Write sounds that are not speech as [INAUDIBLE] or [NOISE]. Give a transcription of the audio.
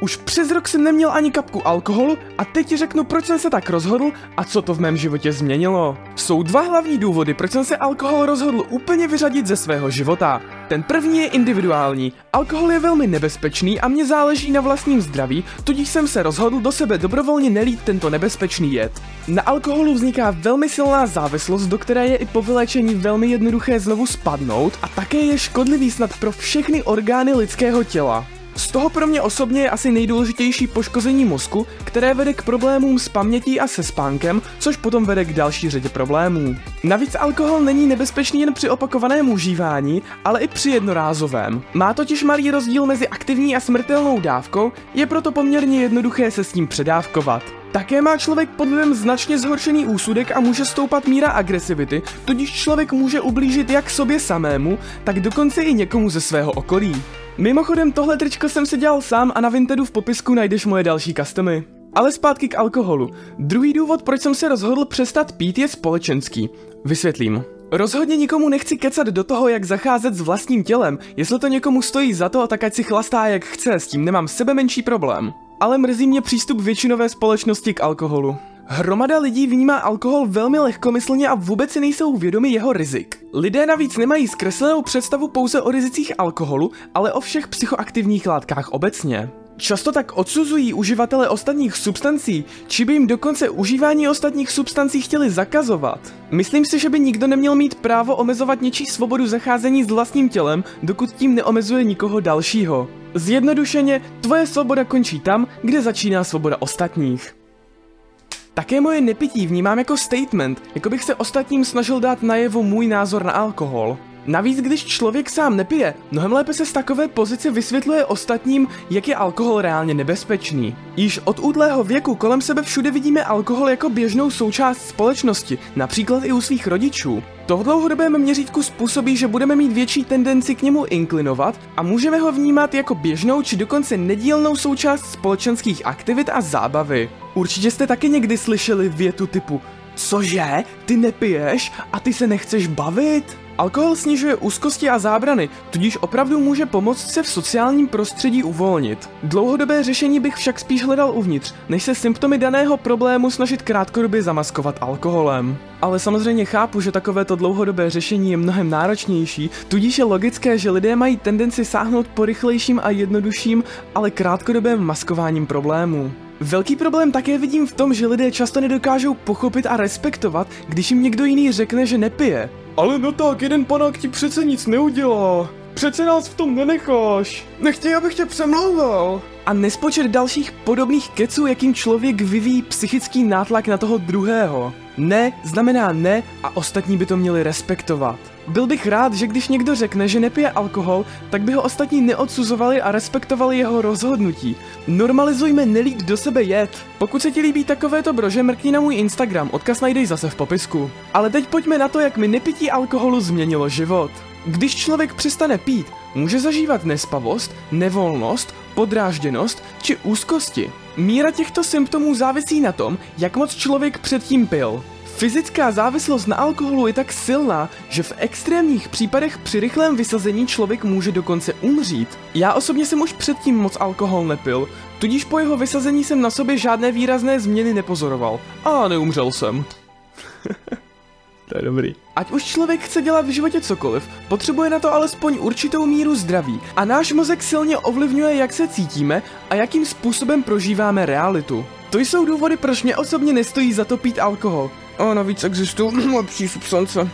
Už přes rok jsem neměl ani kapku alkoholu a teď ti řeknu, proč jsem se tak rozhodl a co to v mém životě změnilo. Jsou dva hlavní důvody, proč jsem se alkohol rozhodl úplně vyřadit ze svého života. Ten první je individuální. Alkohol je velmi nebezpečný a mě záleží na vlastním zdraví, tudíž jsem se rozhodl do sebe dobrovolně nelít tento nebezpečný jed. Na alkoholu vzniká velmi silná závislost, do které je i po vylečení velmi jednoduché znovu spadnout a také je škodlivý snad pro všechny orgány lidského těla. Z toho pro mě osobně je asi nejdůležitější poškození mozku, které vede k problémům s pamětí a se spánkem, což potom vede k další řadě problémů. Navíc alkohol není nebezpečný jen při opakovaném užívání, ale i při jednorázovém. Má totiž malý rozdíl mezi aktivní a smrtelnou dávkou, je proto poměrně jednoduché se s ním předávkovat. Také má člověk pod vlivem značně zhoršený úsudek a může stoupat míra agresivity, tudíž člověk může ublížit jak sobě samému, tak dokonce i někomu ze svého okolí. Mimochodem tohle tričko jsem si dělal sám a na Vintedu v popisku najdeš moje další customy. Ale zpátky k alkoholu. Druhý důvod, proč jsem se rozhodl přestat pít, je společenský. Vysvětlím. Rozhodně nikomu nechci kecat do toho, jak zacházet s vlastním tělem. Jestli to někomu stojí za to, tak ať si chlastá jak chce, s tím nemám sebe menší problém. Ale mrzí mě přístup většinové společnosti k alkoholu. Hromada lidí vnímá alkohol velmi lehkomyslně a vůbec si nejsou vědomi jeho rizik. Lidé navíc nemají zkreslenou představu pouze o rizicích alkoholu, ale o všech psychoaktivních látkách obecně. Často tak odsuzují uživatele ostatních substancí, či by jim dokonce užívání ostatních substancí chtěli zakazovat. Myslím si, že by nikdo neměl mít právo omezovat něčí svobodu zacházení s vlastním tělem, dokud tím neomezuje nikoho dalšího. Zjednodušeně, tvoje svoboda končí tam, kde začíná svoboda ostatních. Také moje nepití vnímám jako statement, jako bych se ostatním snažil dát najevo můj názor na alkohol. Navíc, když člověk sám nepije, mnohem lépe se z takové pozice vysvětluje ostatním, jak je alkohol reálně nebezpečný. Již od útlého věku kolem sebe všude vidíme alkohol jako běžnou součást společnosti, například i u svých rodičů. To v dlouhodobém měřítku způsobí, že budeme mít větší tendenci k němu inklinovat a můžeme ho vnímat jako běžnou či dokonce nedílnou součást společenských aktivit a zábavy. Určitě jste taky někdy slyšeli větu typu Cože? Ty nepiješ a ty se nechceš bavit? Alkohol snižuje úzkosti a zábrany, tudíž opravdu může pomoct se v sociálním prostředí uvolnit. Dlouhodobé řešení bych však spíš hledal uvnitř, než se symptomy daného problému snažit krátkodobě zamaskovat alkoholem. Ale samozřejmě chápu, že takovéto dlouhodobé řešení je mnohem náročnější, tudíž je logické, že lidé mají tendenci sáhnout po rychlejším a jednodušším, ale krátkodobém maskováním problémů. Velký problém také vidím v tom, že lidé často nedokážou pochopit a respektovat, když jim někdo jiný řekne, že nepije. Ale no tak, jeden panák ti přece nic neudělá. Přece nás v tom nenecháš. Nechtěj, abych tě přemlouval. A nespočet dalších podobných keců, jakým člověk vyvíjí psychický nátlak na toho druhého. Ne znamená ne a ostatní by to měli respektovat. Byl bych rád, že když někdo řekne, že nepije alkohol, tak by ho ostatní neodsuzovali a respektovali jeho rozhodnutí. Normalizujme nelít do sebe jet. Pokud se ti líbí takovéto brože, mrkni na můj Instagram, odkaz najdej zase v popisku. Ale teď pojďme na to, jak mi nepití alkoholu změnilo život. Když člověk přestane pít, může zažívat nespavost, nevolnost, podrážděnost či úzkosti. Míra těchto symptomů závisí na tom, jak moc člověk předtím pil. Fyzická závislost na alkoholu je tak silná, že v extrémních případech při rychlém vysazení člověk může dokonce umřít. Já osobně jsem už předtím moc alkohol nepil, tudíž po jeho vysazení jsem na sobě žádné výrazné změny nepozoroval. A neumřel jsem. [LAUGHS] Je dobrý. Ať už člověk chce dělat v životě cokoliv, potřebuje na to alespoň určitou míru zdraví a náš mozek silně ovlivňuje, jak se cítíme a jakým způsobem prožíváme realitu. To jsou důvody, proč mě osobně nestojí za to pít alkohol. A navíc existují lepší [CLEARS THROAT] substance.